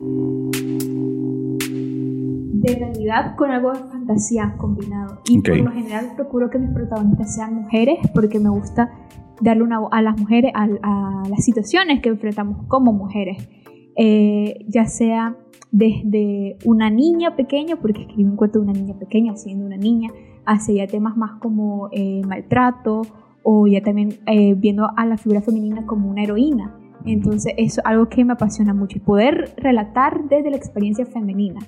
De realidad con algo de fantasía combinado. Y por lo general procuro que mis protagonistas sean mujeres porque me gusta darle una voz a las mujeres, a, las situaciones que enfrentamos como mujeres. Eh, ya sea desde una niña pequeña, porque escribí un cuento de una niña pequeña, siendo una niña, hacia ya temas más como eh, maltrato o ya también eh, viendo a la figura femenina como una heroína. Entonces eso es algo que me apasiona mucho y poder relatar desde la experiencia femenina.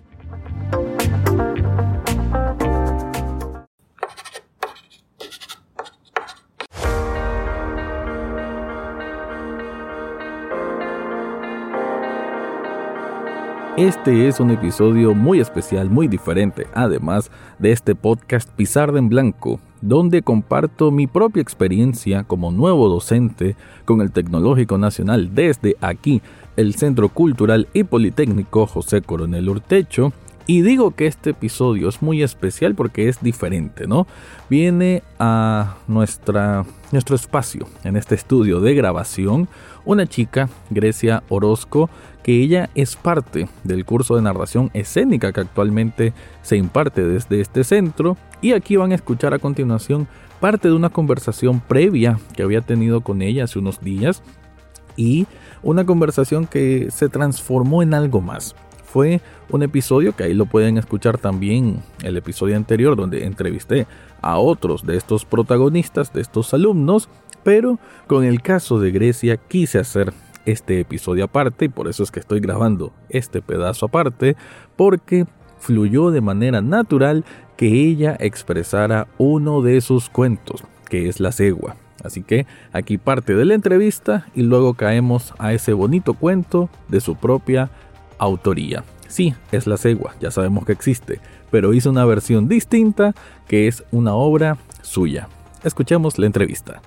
Este es un episodio muy especial, muy diferente, además de este podcast Pizarra en Blanco, donde comparto mi propia experiencia como nuevo docente con el Tecnológico Nacional desde aquí, el Centro Cultural y Politécnico José Coronel Urtecho, y digo que este episodio es muy especial porque es diferente, ¿no? Viene a nuestra, nuestro espacio en este estudio de grabación una chica, Grecia Orozco, que ella es parte del curso de narración escénica que actualmente se imparte desde este centro y aquí van a escuchar a continuación parte de una conversación previa que había tenido con ella hace unos días y una conversación que se transformó en algo más. Fue un episodio que ahí lo pueden escuchar también el episodio anterior donde entrevisté a otros de estos protagonistas, de estos alumnos, pero con el caso de Grecia quise hacer este episodio aparte y por eso es que estoy grabando este pedazo aparte porque fluyó de manera natural que ella expresara uno de sus cuentos, que es la cegua. Así que aquí parte de la entrevista y luego caemos a ese bonito cuento de su propia autoría. Sí, es la cegua, ya sabemos que existe, pero hizo una versión distinta que es una obra suya. Escuchemos la entrevista.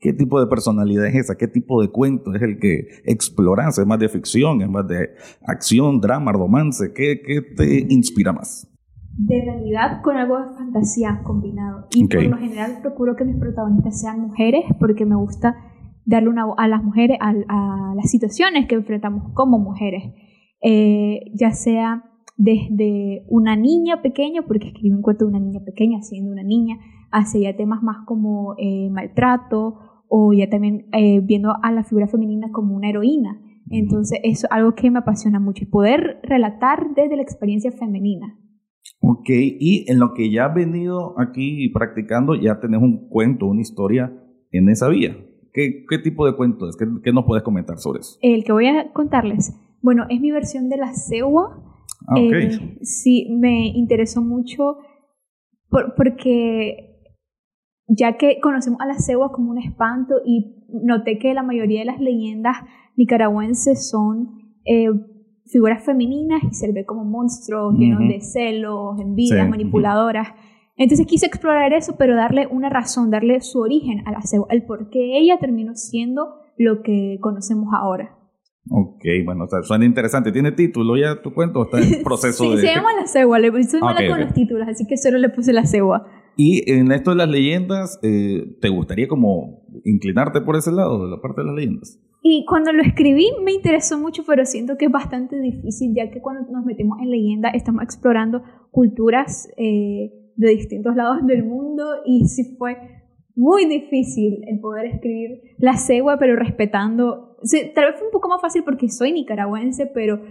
¿Qué tipo de personalidad es esa? ¿Qué tipo de cuento es el que exploras? ¿Es más de ficción? ¿Es más de acción, drama, romance? ¿Qué, qué te inspira más? De realidad con algo de fantasía combinado. Y por lo general procuro que mis protagonistas sean mujeres porque me gusta darle una voz a las mujeres, a, las situaciones que enfrentamos como mujeres. Eh, ya sea desde una niña pequeña, porque escribí un cuento de una niña pequeña, siendo una niña, hacia ya temas más como eh, maltrato o ya también eh, viendo a la figura femenina como una heroína. Entonces, eso es algo que me apasiona mucho, poder relatar desde la experiencia femenina. Ok, y en lo que ya has venido aquí practicando, ya tenés un cuento, una historia en esa vía. ¿Qué, qué tipo de cuento es? ¿Qué, ¿Qué, nos puedes comentar sobre eso? El que voy a contarles, bueno, es mi versión de la cegua. Ah, okay. Eh, sí, me interesó mucho porque ya que conocemos a la cegua como un espanto y noté que la mayoría de las leyendas nicaragüenses son eh, figuras femeninas y se ve como monstruos llenos de celos, envidias, manipuladoras. Entonces quise explorar eso, pero darle una razón, darle su origen a la cegua, el por qué ella terminó siendo lo que conocemos ahora. Ok, bueno, suena interesante. ¿Tiene título ya tu cuento? ¿Está en proceso sí, de...? se llama La Cegua. Le puse mala con los títulos, así que solo le puse La Cegua. Y en esto de las leyendas, eh, ¿te gustaría como inclinarte por ese lado, de la parte de las leyendas? Y cuando lo escribí me interesó mucho, pero siento que es bastante difícil, ya que cuando nos metemos en leyenda estamos explorando culturas eh, de distintos lados del mundo y sí fue muy difícil el poder escribir la cegua, pero respetando, tal vez fue un poco más fácil porque soy nicaragüense, pero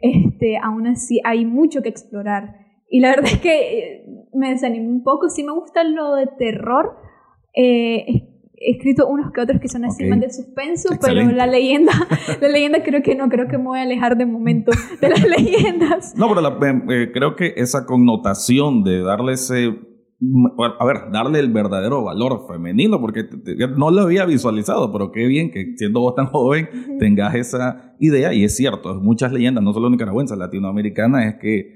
este, aún así hay mucho que explorar. Y la verdad es que eh, me desanimé un poco. Sí me gusta lo de terror. Eh, he escrito unos que otros que son así más de suspenso, pero la leyenda, la leyenda creo que no, creo que me voy a alejar de momento de las leyendas. No, pero eh, eh, creo que esa connotación de darle ese, a ver, darle el verdadero valor femenino, porque no lo había visualizado, pero qué bien que siendo vos tan joven tengas esa idea, y es cierto, muchas leyendas, no solo nicaragüenses, latinoamericanas, es que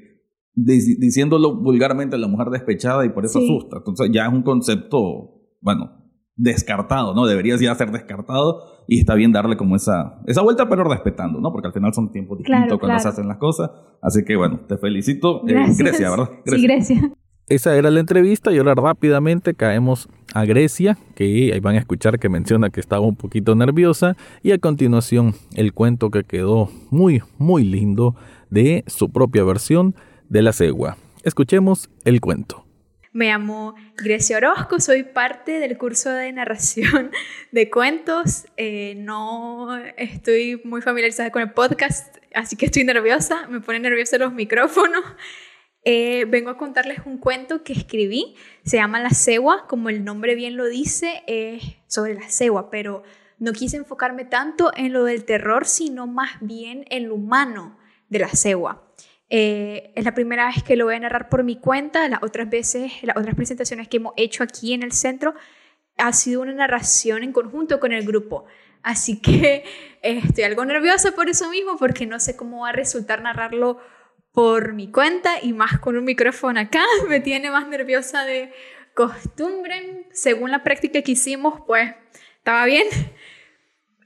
diciéndolo vulgarmente la mujer despechada y por eso asusta. Entonces ya es un concepto, bueno, descartado, ¿no? Debería ya ser descartado y está bien darle como esa, esa vuelta, pero respetando, ¿no? Porque al final son tiempos distintos cuando se hacen las cosas. Así que bueno, te felicito. Eh, Grecia, ¿verdad? Sí, Grecia. esa era la entrevista y ahora rápidamente caemos a Grecia, que ahí van a escuchar que menciona que estaba un poquito nerviosa y a continuación el cuento que quedó muy, muy lindo de su propia versión de la cegua. Escuchemos el cuento. Me llamo Grecia Orozco, soy parte del curso de narración de cuentos. Eh, no estoy muy familiarizada con el podcast, así que estoy nerviosa, me ponen nerviosa los micrófonos. Eh, vengo a contarles un cuento que escribí, se llama La cegua, como el nombre bien lo dice, es sobre la cegua, pero no quise enfocarme tanto en lo del terror, sino más bien en lo humano de la cegua. Eh, es la primera vez que lo voy a narrar por mi cuenta. Las otras veces, las otras presentaciones que hemos hecho aquí en el centro, ha sido una narración en conjunto con el grupo. Así que eh, estoy algo nerviosa por eso mismo, porque no sé cómo va a resultar narrarlo por mi cuenta y más con un micrófono acá. Me tiene más nerviosa de costumbre. Según la práctica que hicimos, pues estaba bien.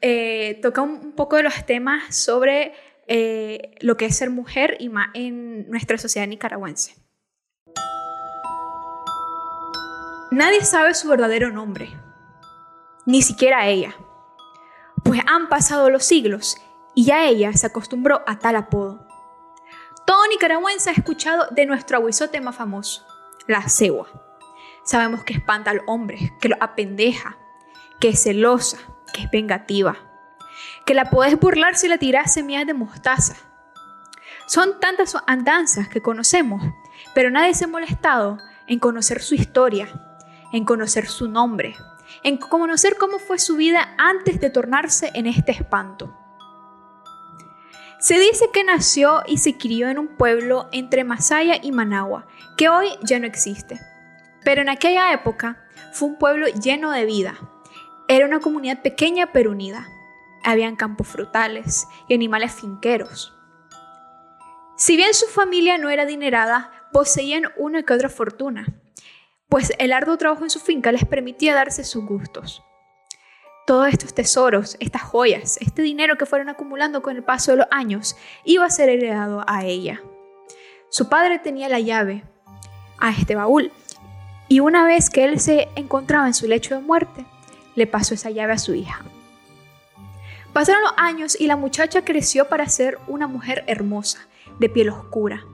Eh, toca un poco de los temas sobre eh, lo que es ser mujer y más en nuestra sociedad nicaragüense. Nadie sabe su verdadero nombre, ni siquiera ella, pues han pasado los siglos y ya ella se acostumbró a tal apodo. Todo nicaragüense ha escuchado de nuestro abuizote más famoso, la cegua. Sabemos que espanta al hombre, que lo apendeja, que es celosa, que es vengativa, que la podés burlar si la tirás semillas de mostaza. Son tantas andanzas que conocemos, pero nadie se ha molestado en conocer su historia, en conocer su nombre, en conocer cómo fue su vida antes de tornarse en este espanto. Se dice que nació y se crió en un pueblo entre Masaya y Managua, que hoy ya no existe. Pero en aquella época fue un pueblo lleno de vida. Era una comunidad pequeña pero unida habían campos frutales y animales finqueros. Si bien su familia no era adinerada, poseían una que otra fortuna, pues el arduo trabajo en su finca les permitía darse sus gustos. Todos estos tesoros, estas joyas, este dinero que fueron acumulando con el paso de los años, iba a ser heredado a ella. Su padre tenía la llave a este baúl y una vez que él se encontraba en su lecho de muerte, le pasó esa llave a su hija. Pasaron los años y la muchacha creció para ser una mujer hermosa, de piel oscura,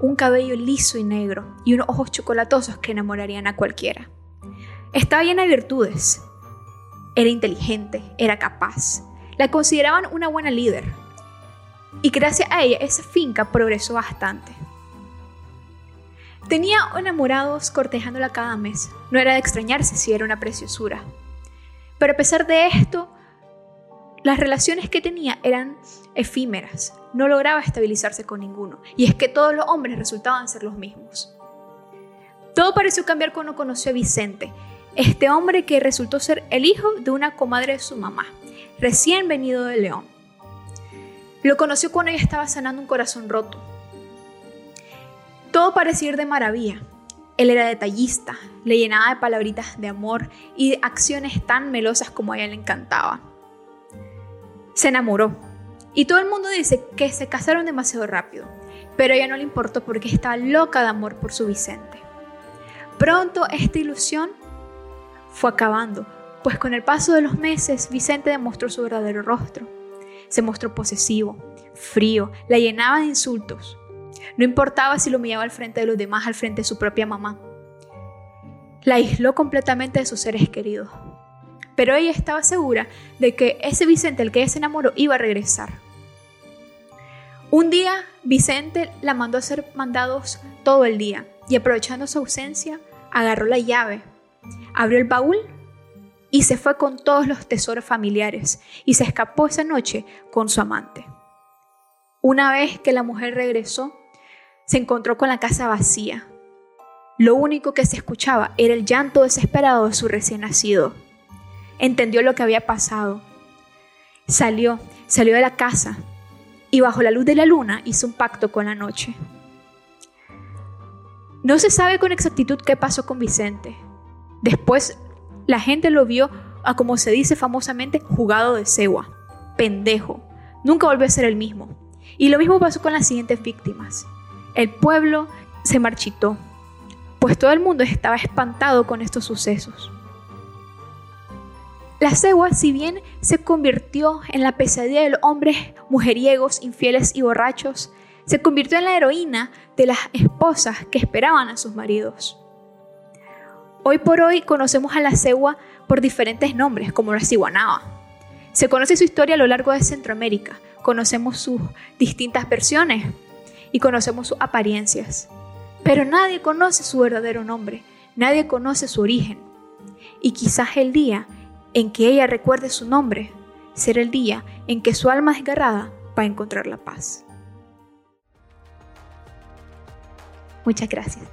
un cabello liso y negro y unos ojos chocolatosos que enamorarían a cualquiera. Estaba llena de virtudes. Era inteligente, era capaz. La consideraban una buena líder. Y gracias a ella esa finca progresó bastante. Tenía enamorados cortejándola cada mes. No era de extrañarse si era una preciosura. Pero a pesar de esto, las relaciones que tenía eran efímeras, no lograba estabilizarse con ninguno, y es que todos los hombres resultaban ser los mismos. Todo pareció cambiar cuando conoció a Vicente, este hombre que resultó ser el hijo de una comadre de su mamá, recién venido de León. Lo conoció cuando ella estaba sanando un corazón roto. Todo parecía ir de maravilla. Él era detallista, le llenaba de palabritas de amor y de acciones tan melosas como a ella le encantaba se enamoró. Y todo el mundo dice que se casaron demasiado rápido, pero a ella no le importó porque estaba loca de amor por su Vicente. Pronto esta ilusión fue acabando, pues con el paso de los meses Vicente demostró su verdadero rostro. Se mostró posesivo, frío, la llenaba de insultos. No importaba si lo humillaba al frente de los demás, al frente de su propia mamá. La aisló completamente de sus seres queridos pero ella estaba segura de que ese Vicente, el que ella se enamoró, iba a regresar. Un día, Vicente la mandó a hacer mandados todo el día y aprovechando su ausencia, agarró la llave, abrió el baúl y se fue con todos los tesoros familiares y se escapó esa noche con su amante. Una vez que la mujer regresó, se encontró con la casa vacía. Lo único que se escuchaba era el llanto desesperado de su recién nacido entendió lo que había pasado. Salió, salió de la casa y bajo la luz de la luna hizo un pacto con la noche. No se sabe con exactitud qué pasó con Vicente. Después la gente lo vio a como se dice famosamente jugado de cegua, pendejo. Nunca volvió a ser el mismo. Y lo mismo pasó con las siguientes víctimas. El pueblo se marchitó. pues todo el mundo estaba espantado con estos sucesos. La cegua, si bien se convirtió en la pesadilla de los hombres mujeriegos, infieles y borrachos, se convirtió en la heroína de las esposas que esperaban a sus maridos. Hoy por hoy conocemos a la cegua por diferentes nombres, como la ciguanaba. Se conoce su historia a lo largo de Centroamérica, conocemos sus distintas versiones y conocemos sus apariencias. Pero nadie conoce su verdadero nombre, nadie conoce su origen. Y quizás el día en que ella recuerde su nombre será el día en que su alma desgarrada va a encontrar la paz. Muchas gracias.